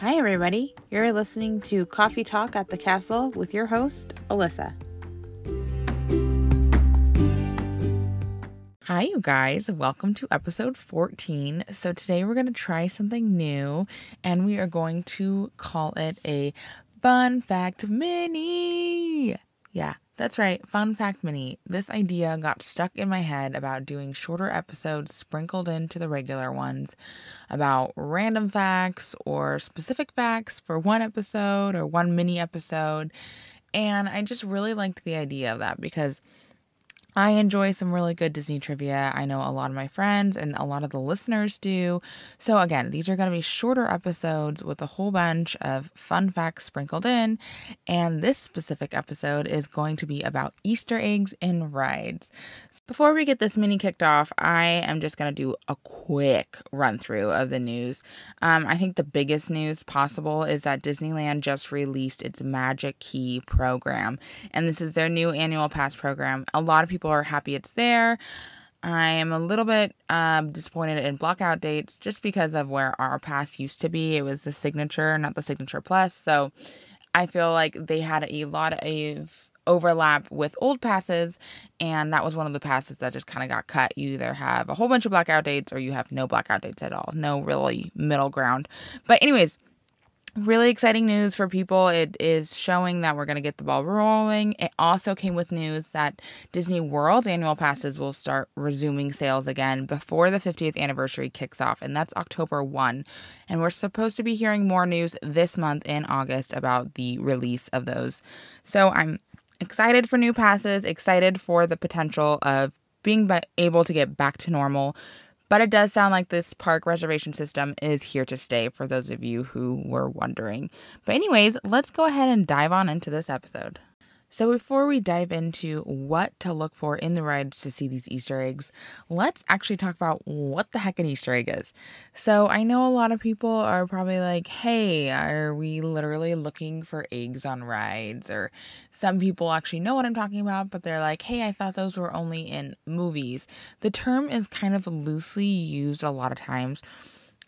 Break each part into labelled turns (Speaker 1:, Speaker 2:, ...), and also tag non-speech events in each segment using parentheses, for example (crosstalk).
Speaker 1: Hi, everybody. You're listening to Coffee Talk at the Castle with your host, Alyssa. Hi, you guys. Welcome to episode 14. So, today we're going to try something new and we are going to call it a Fun Fact Mini. Yeah, that's right, Fun Fact Mini. This idea got stuck in my head about doing shorter episodes sprinkled into the regular ones about random facts or specific facts for one episode or one mini episode. And I just really liked the idea of that because I enjoy some really good Disney trivia. I know a lot of my friends and a lot of the listeners do. So, again, these are going to be shorter episodes with a whole bunch of fun facts sprinkled in. And this specific episode is going to be about Easter eggs in rides. Before we get this mini kicked off, I am just going to do a quick run through of the news. Um, I think the biggest news possible is that Disneyland just released its Magic Key program. And this is their new annual pass program. A lot of people people are happy it's there. I am a little bit um, disappointed in blockout dates just because of where our pass used to be. It was the signature, not the signature plus. So I feel like they had a lot of overlap with old passes, and that was one of the passes that just kind of got cut. You either have a whole bunch of blackout dates or you have no blackout dates at all. No really middle ground. But, anyways, really exciting news for people. It is showing that we're going to get the ball rolling. It also came with news that Disney World annual passes will start resuming sales again before the 50th anniversary kicks off, and that's October 1. And we're supposed to be hearing more news this month in August about the release of those. So I'm excited for new passes, excited for the potential of being able to get back to normal but it does sound like this park reservation system is here to stay for those of you who were wondering. But, anyways, let's go ahead and dive on into this episode. So, before we dive into what to look for in the rides to see these Easter eggs, let's actually talk about what the heck an Easter egg is. So, I know a lot of people are probably like, hey, are we literally looking for eggs on rides? Or some people actually know what I'm talking about, but they're like, hey, I thought those were only in movies. The term is kind of loosely used a lot of times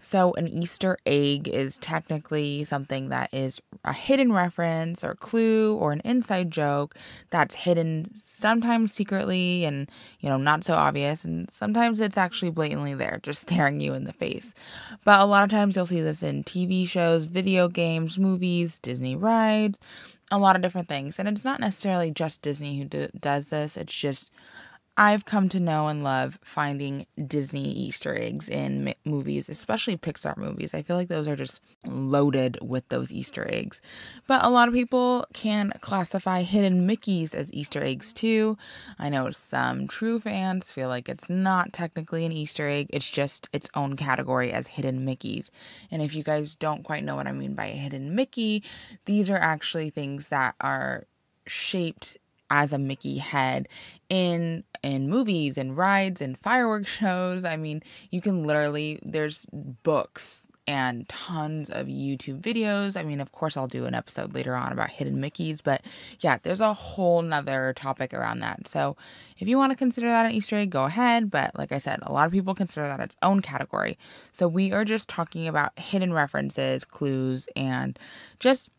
Speaker 1: so, an Easter egg is technically something that is a hidden reference or clue or an inside joke that's hidden sometimes secretly and, you know, not so obvious. And sometimes it's actually blatantly there, just (laughs) staring you in the face. But a lot of times you'll see this in TV shows, video games, movies, Disney rides, a lot of different things. And it's not necessarily just Disney who do- does this, it's just I've come to know and love finding Disney Easter eggs in m- movies, especially Pixar movies. I feel like those are just loaded with those Easter eggs. But a lot of people can classify hidden Mickeys as Easter eggs too. I know some true fans feel like it's not technically an Easter egg, it's just its own category as hidden Mickeys. And if you guys don't quite know what I mean by a hidden Mickey, these are actually things that are shaped as a Mickey head in in movies and rides and fireworks (laughs) shows. I mean, you can literally there's books and tons of YouTube videos. I mean, of course, I'll do an episode later on about hidden Mickeys, but yeah, there's a whole nother topic around that. So if you want to consider that an Easter egg, go ahead. But like I said, a lot of people consider that its own category. So we are just talking about hidden references, clues, and just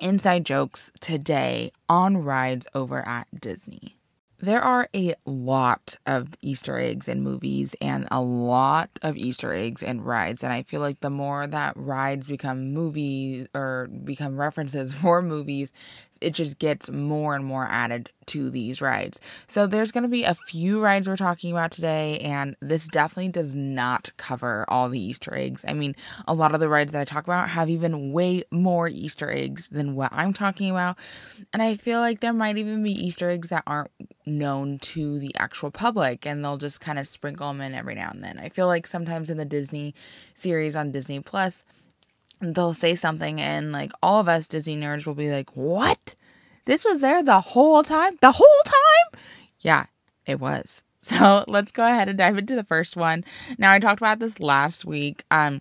Speaker 1: inside jokes today on rides over at Disney. There are a lot of Easter eggs in movies and a lot of Easter eggs in rides. And I feel like the more that rides become movies or become references (laughs) for movies, it just gets more and more added to these rides. So there's going to be a few rides we're talking about today, and this definitely does not cover all the Easter eggs. I mean, a lot of the rides that I talk about have even way more Easter eggs than what I'm talking about. And I feel like there might even be Easter eggs that aren't known to the actual public, and they'll just kind of sprinkle them in every now and then. I feel like sometimes in the Disney series on Disney Plus, they'll say something and like all of us Disney nerds will be like, "What? This was there the whole time? The whole time?" Yeah, it was. (laughs) So, let's go ahead and dive into the first one. Now, I talked about this last week. Um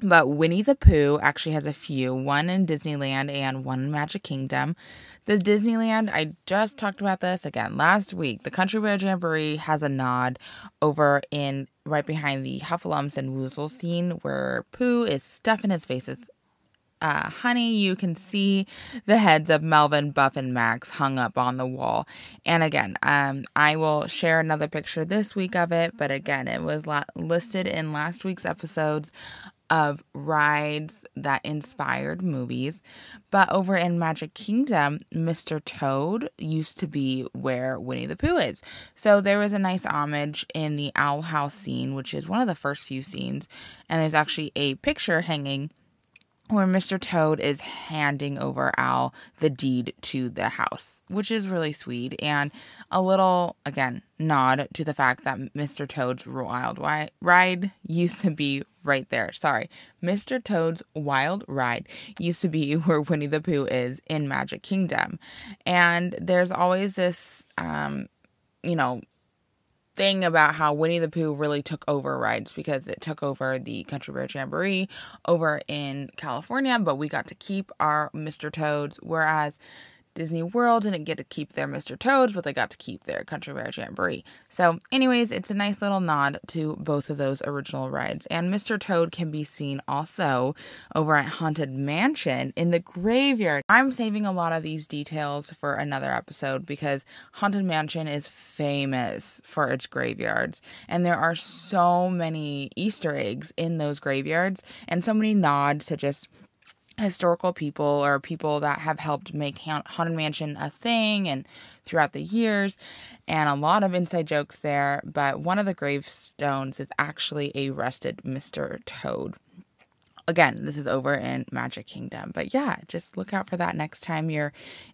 Speaker 1: but Winnie the Pooh actually has a few, one in Disneyland and one in Magic Kingdom. The Disneyland, I just talked about this again last week. The Country Bear Jamboree has a nod over in right behind the Heffalumps and Woozle scene where Pooh is stuffing his face with uh, honey, you can see the heads of Melvin, Buff, and Max hung up on the wall. And again, um, I will share another picture this week of it, but again, it was la- listed in last week's episodes of rides that inspired movies. But over in Magic Kingdom, Mr. Toad used to be where Winnie the Pooh is. So there was a nice homage in the Owl House scene, which is one of the first few scenes. And there's actually a picture hanging where Mr. Toad is handing over Owl the deed to the house, which is really sweet and a little, again, nod to the fact that Mr. Toad's Wild Ride used to be right there. Sorry. Mr. Toad's Wild Ride used to be (laughs) where Winnie the Pooh is in Magic Kingdom. And there's always this, um, you know, thing about how Winnie the Pooh really took over rides because it took over the Country Bear Jamboree over in California, but we got to keep our Mr. Toads, whereas Disney World didn't get to keep their Mr. Toads, but they got to keep their Country Bear Jamboree. So, anyways, it's a nice little nod to both of those original rides. And Mr. Toad can be seen also over at Haunted Mansion in the graveyard. I'm saving a lot of these details for another episode because Haunted Mansion is famous for its graveyards. And there are so many Easter eggs in those graveyards and so many nods to just historical people or people that have helped make Haunted Mansion a thing and throughout the years, and a lot of inside jokes there. But one of the gravestones is actually a rested Mr. Toad. Again, this is over in Magic Kingdom. But yeah, just look out for that next time you're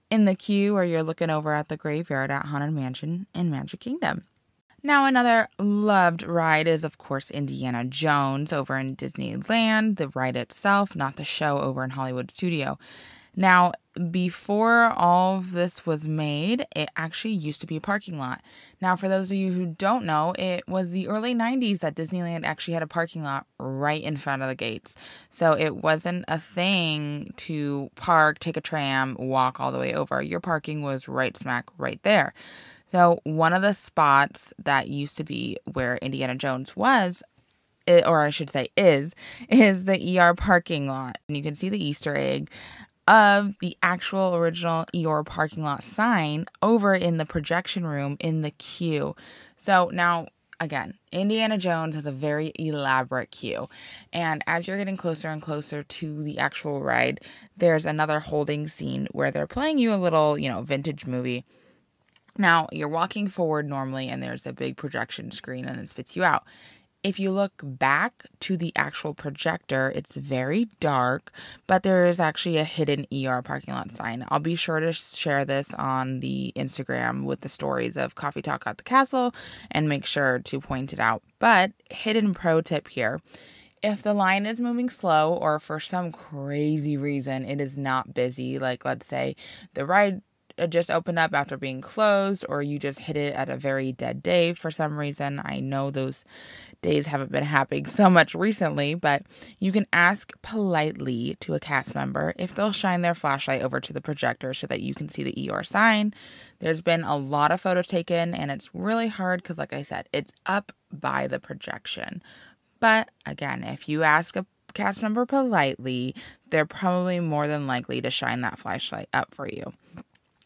Speaker 1: in the queue or you're looking over at the graveyard at Haunted Mansion in Magic Kingdom. Now, another loved ride is, of course, Indiana Jones over in Disneyland, the ride itself, not the show over in Hollywood Studio. Now, before all of this was made, it actually used to be a parking lot. Now, for those of you who don't know, it was the early 90s that Disneyland actually had a parking lot right in front of the gates. So it wasn't a thing to park, take a tram, walk all the way over. Your parking was right smack right there. So, one of the spots that used to be where Indiana Jones was, or I should say is, (laughs) is the ER parking lot. And you can see the Easter egg of the actual original ER parking lot sign over in the projection room in the queue. So, now again, Indiana Jones has a very elaborate queue. And as you're getting closer and closer to the actual ride, there's another holding scene where they're playing you a little, you know, vintage movie now, you're walking forward normally, and there's a big projection screen and it spits you out. If you look back to the actual projector, it's very dark, but there is actually a hidden ER parking lot sign. I'll be sure to share this on the Instagram with the stories of Coffee Talk at the Castle and make sure to point it out. But, hidden pro tip here if the line is moving slow or for some crazy reason it is not busy, like let's say the ride just opened up after being closed or you just hit it at a very dead day for some reason. I know those days haven't been happening (laughs) so much recently, but you can ask politely to a cast member if they'll shine their flashlight over to the projector so that you can see the ER sign. There's been a lot of photos taken and it's really hard because, like I said, it's up by the projection. But again, if you ask a cast member politely, they're probably more than likely to shine that flashlight up for you.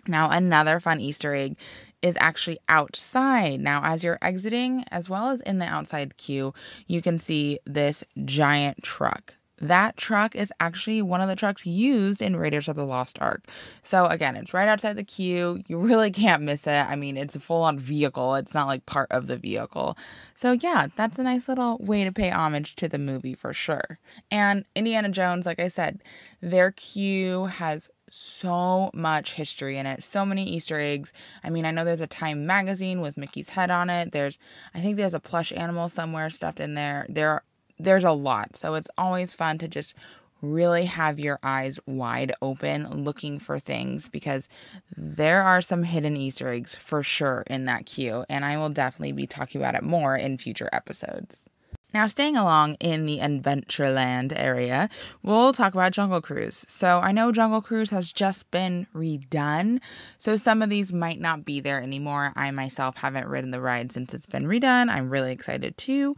Speaker 1: Now, another fun Easter egg is actually outside. Now, as you're exiting, as well as in the outside queue, you can see this giant truck. That truck is actually one of the trucks used in Raiders of the Lost Ark. So, again, it's right outside the queue. You really can't miss it. I mean, it's a full on vehicle, it's not like part of the vehicle. So, yeah, that's a nice little way to pay homage to the movie for sure. And Indiana Jones, like I said, their queue has so much history in it, so many Easter eggs. I mean, I know there's a Time magazine with Mickey's head on it. There's, I think there's a plush animal somewhere stuffed in there. There, there's a lot. So it's always fun to just really have your eyes wide open looking for things because there are some hidden Easter eggs for sure in that queue. And I will definitely be talking about it more in future episodes. Now, staying along in the Adventureland area, we'll talk about Jungle Cruise. So, I know Jungle Cruise has just been redone, so some of these might not be there anymore. I myself haven't ridden the ride since it's been redone. I'm really excited too,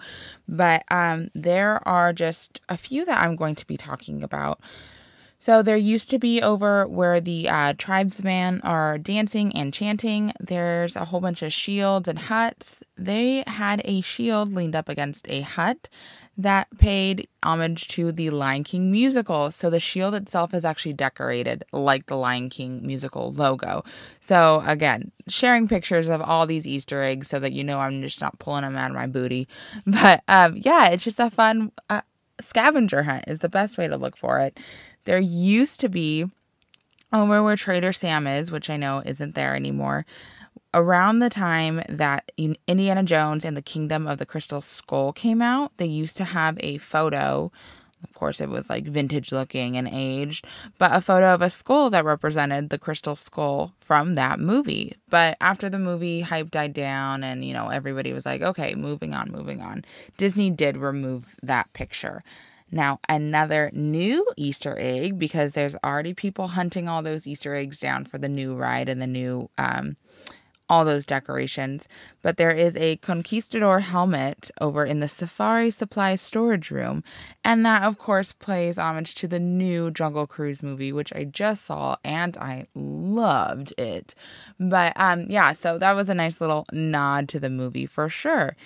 Speaker 1: but um, there are just a few that I'm going to be talking about. So there used to be over where the uh, tribesmen are dancing and chanting. There's a whole bunch of shields and huts. They had a shield leaned up against a hut that paid homage to the Lion King musical. So the shield itself is actually decorated like the Lion King musical logo. So again, sharing pictures of all these Easter eggs so that you know I'm just not pulling them out of my booty. (laughs) But um, yeah, it's just a fun uh, scavenger hunt is the best way to look for it. There used to be oh, over where Trader Sam is, which I know isn't there anymore. Around the time that Indiana Jones and the Kingdom of the Crystal Skull came out, they used to have a photo. Of course, it was like vintage looking and aged, but a photo of a skull that represented the crystal skull from that movie. But after the movie hype died down and, you know, everybody was like, okay, moving on, moving on, Disney did remove that picture. Now, another new Easter egg, because there's already people hunting all those Easter eggs down for the new ride and the new, um, all those decorations. But there is a conquistador helmet over in the Safari Supply storage room. And that, of course, plays homage to the new Jungle Cruise movie, which I just saw and I loved it. But um, yeah, so that was a nice little nod to the movie for sure.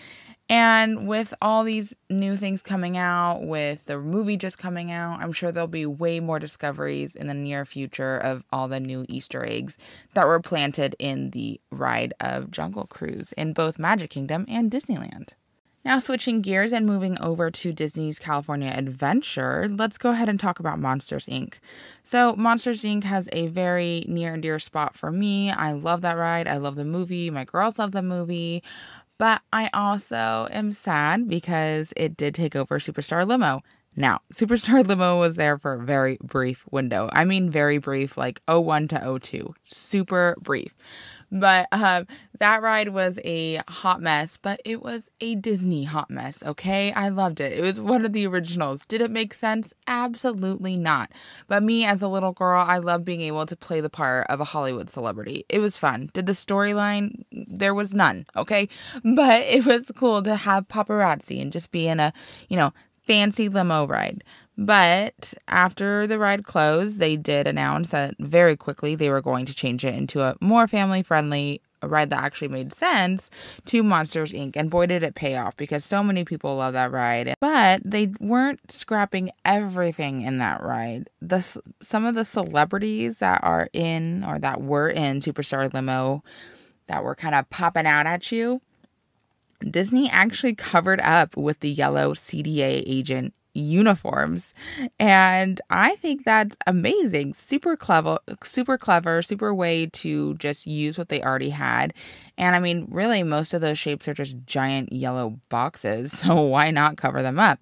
Speaker 1: And with all these new things coming out, with the movie just coming out, I'm sure there'll be way more discoveries in the near future of all the new Easter eggs that were planted in the ride of Jungle Cruise in both Magic Kingdom and Disneyland. Now, switching gears and moving over to Disney's California Adventure, let's go ahead and talk about Monsters Inc. So, Monsters Inc. has a very near and dear spot for me. I love that ride. I love the movie. My girls love the movie. But I also am sad because it did take over Superstar Limo. Now, (laughs) Superstar Limo was there for a very brief window. I mean, very brief, like 01 to 02. Super brief. But um, that ride was a hot mess, but it was a Disney hot mess, okay? I loved it. It was one of the originals. Did it make sense? Absolutely not. But me as a little girl, I loved being able to play the part of a Hollywood celebrity. It was fun. Did the storyline? There was none, okay? (laughs) But it was cool to have paparazzi and just be in a, you know, fancy limo ride. But after the ride closed, they did announce that very quickly they were going to change it into a more family friendly ride that actually made sense to Monsters Inc. And boy, did it pay off because so many people love that ride. But they weren't scrapping everything in that ride. The some of the celebrities that are in or that were in Superstar Limo that were kind of popping out at you. Disney actually covered up with the yellow CDA agent uniforms. And I think that's amazing. Super clever, super clever, super way to just use what they already had. And I mean, really, most of those shapes are just giant yellow boxes. (laughs) So why not cover them up?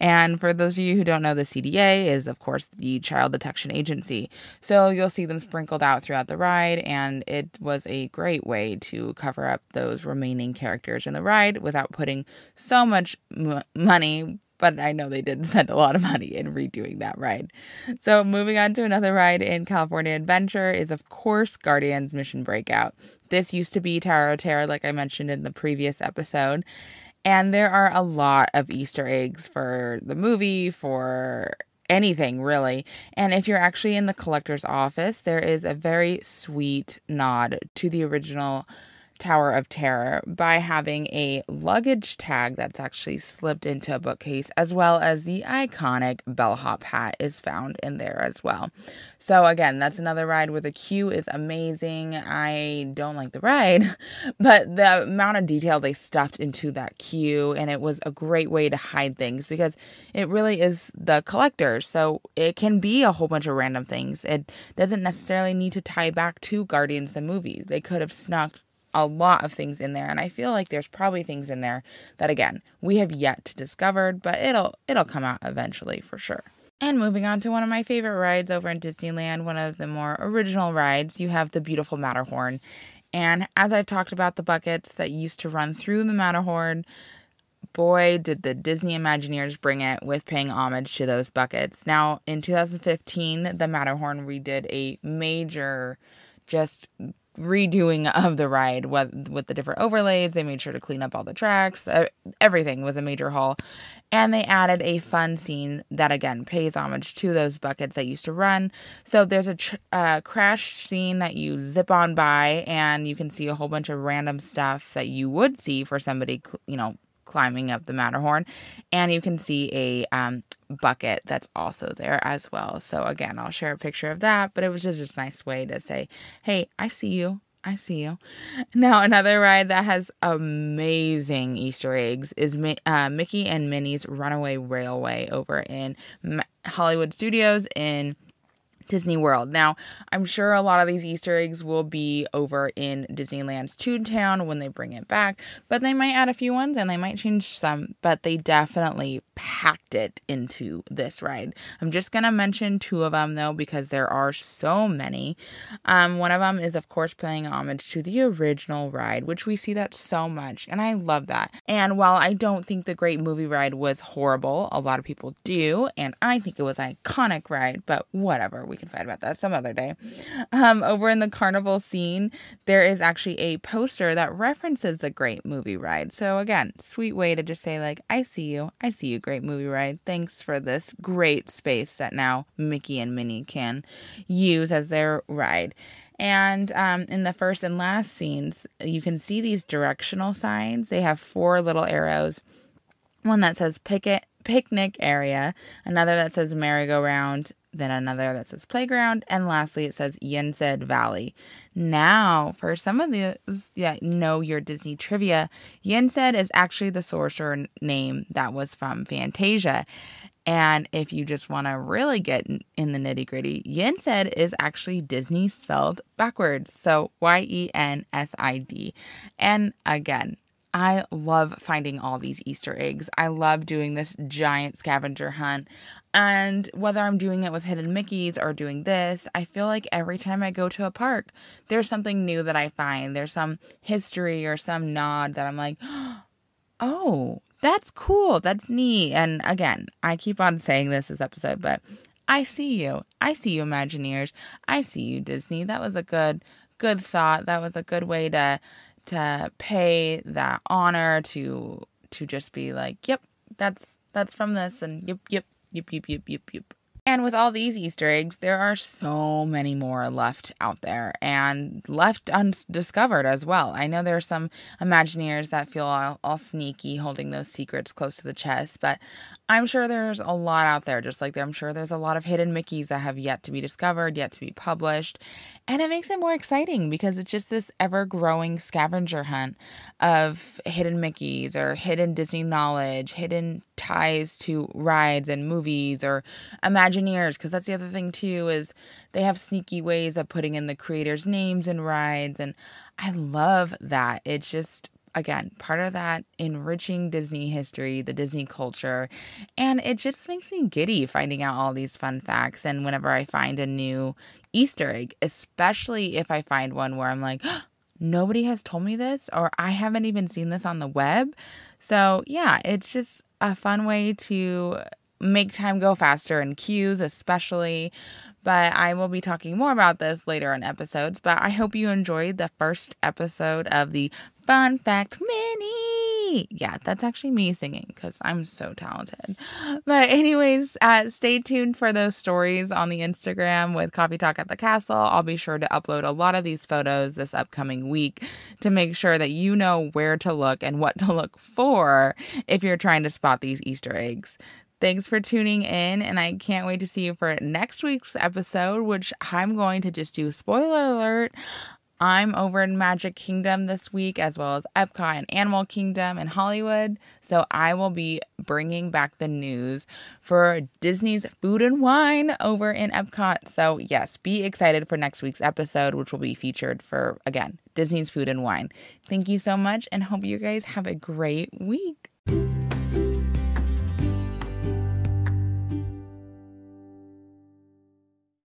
Speaker 1: And for those of you who don't know, the CDA is, of course, the Child Detection Agency. So you'll see them sprinkled out throughout the ride. And it was a great way to cover up those remaining characters in the ride without putting so much m- money but I know they did (laughs) spend a lot of money in redoing that ride. So, moving on to another ride in California Adventure is, of course, Guardians Mission Breakout. This used to be Tower Terror, like I mentioned in the previous episode. And there are a lot of Easter eggs for the movie, for anything really. And if you're actually in the collector's office, there is a very sweet nod to the original Tower of Terror by having a luggage tag that's actually slipped into a bookcase, as well as the iconic bellhop hat is found in there as well. So, again, that's another ride where the queue is amazing. I don't like the ride, (laughs) but the amount of detail they stuffed into that queue, and it was a great way to hide things because it really is the collector. So, it can be a whole bunch of random things. It doesn't necessarily need to tie back to Guardians the movie. They could have snuck a lot of things in there and I feel like there's probably things in there that again we have yet to discover but it'll it'll come out eventually for sure. And moving on to one of my favorite rides over in Disneyland, one of the more original rides, you have the beautiful Matterhorn. And as I've talked about the buckets that used to run through the Matterhorn, boy, did the Disney Imagineers bring it with paying homage to those buckets. Now, in 2015, the Matterhorn redid a major, just redoing of the ride with, with the different overlays. They made sure to clean up all the tracks. Everything was a major haul. And they added a fun scene that, again, pays homage to those buckets that used to run. So there's a tr- uh, crash scene that you zip on by, and you can see a whole bunch of random stuff that you would see for somebody, you know, climbing up the Matterhorn. And you can see a um, bucket that's also there as well. So, again, I'll share a picture of that, but it was just a nice way to say, hey, I see you. I see you. Now, another ride that has amazing Easter eggs is uh, Mickey and Minnie's Runaway Railway over in Hollywood Studios in Disney World. Now, I'm sure a lot of these Easter eggs will be over in Disneyland's Toontown when they bring it back, but they might add a few ones and they might change some, but they definitely packed it into this ride. I'm just going to mention two of them though because there are so many. Um, one of them is, of course, paying homage to the original ride, which we see that so much, and I love that. And while I don't think the Great Movie Ride was horrible, a lot of people do, and I think it was an iconic ride, but whatever. We can fight about that some other day. Um, over in the carnival scene, there is actually a poster that references the Great Movie Ride. So again, sweet way to just say like, "I see you, I see you, Great Movie Ride. Thanks for this great space that now Mickey and Minnie can use as their ride." And um, in the first and last scenes, you can see these directional signs. They have four little arrows. One that says picket picnic area, another that says merry-go-round, then another that says playground, and lastly it says Yensid Valley. Now, for some of the yeah, know your Disney trivia, Yensid is actually the sorcerer name that was from Fantasia. And if you just want to really get in the nitty gritty, Yensid is actually Disney spelled backwards. So Y E N S I D. And again, I love finding all these Easter eggs. I love doing this giant scavenger hunt. And whether I'm doing it with Hidden Mickeys or doing this, I feel like every time I go to a park, there's something new that I find. There's some history or some nod that I'm like, (gasps) oh, that's cool. That's neat. And again, I keep on saying this this episode, but I see you. I see you, Imagineers. I see you, Disney. That was a good, good thought. That was a good way to to pay that honor to to just be like, yep, that's that's from this, and yep, yep, yep, yep, yep, yep, yep. And with all these Easter eggs, there are so many more left out there and left undiscovered as well. I know there are some Imagineers that feel all, all, sneaky holding those secrets close to the chest, but I'm sure there's a lot out there, just like I'm sure there's a lot of hidden Mickeys that have yet to be discovered, yet to be published. And it makes it more exciting because it's just this ever growing scavenger hunt of hidden Mickeys or hidden Disney knowledge, hidden ties to rides and movies or Imagineers. Because that's the other thing, too, is they have sneaky ways of putting in the creators' names and rides. And I love that. It's just again, part of that enriching Disney history, the Disney culture. And it just makes me giddy finding out all these fun facts. And whenever I find a new Easter egg, especially if I find one where I'm like, oh, nobody has told me this, or I haven't even seen this on the web. So, yeah, it's just a fun way to make time go faster in queues, especially. But I will be talking more about this later in episodes. But I hope you enjoyed the first episode of the Fun Fact Mini. Yeah, that's actually me singing because I'm so talented. But, anyways, uh, stay tuned for those stories on the Instagram with Coffee Talk at the Castle. I'll be sure to upload a lot of these photos this upcoming week to make sure that you know where to look and what (laughs) to look for if you're trying to spot these Easter eggs. Thanks for tuning in, and I can't wait to see you for next week's episode, which I'm going to just do spoiler alert. I'm over in Magic Kingdom this week, as well as Epcot and Animal Kingdom and Hollywood. So I will be bringing back the news for Disney's Food and Wine over in Epcot. So, yes, be excited for next week's episode, which will be featured for, again, Disney's Food and Wine. Thank you so much, and hope you guys have a great week.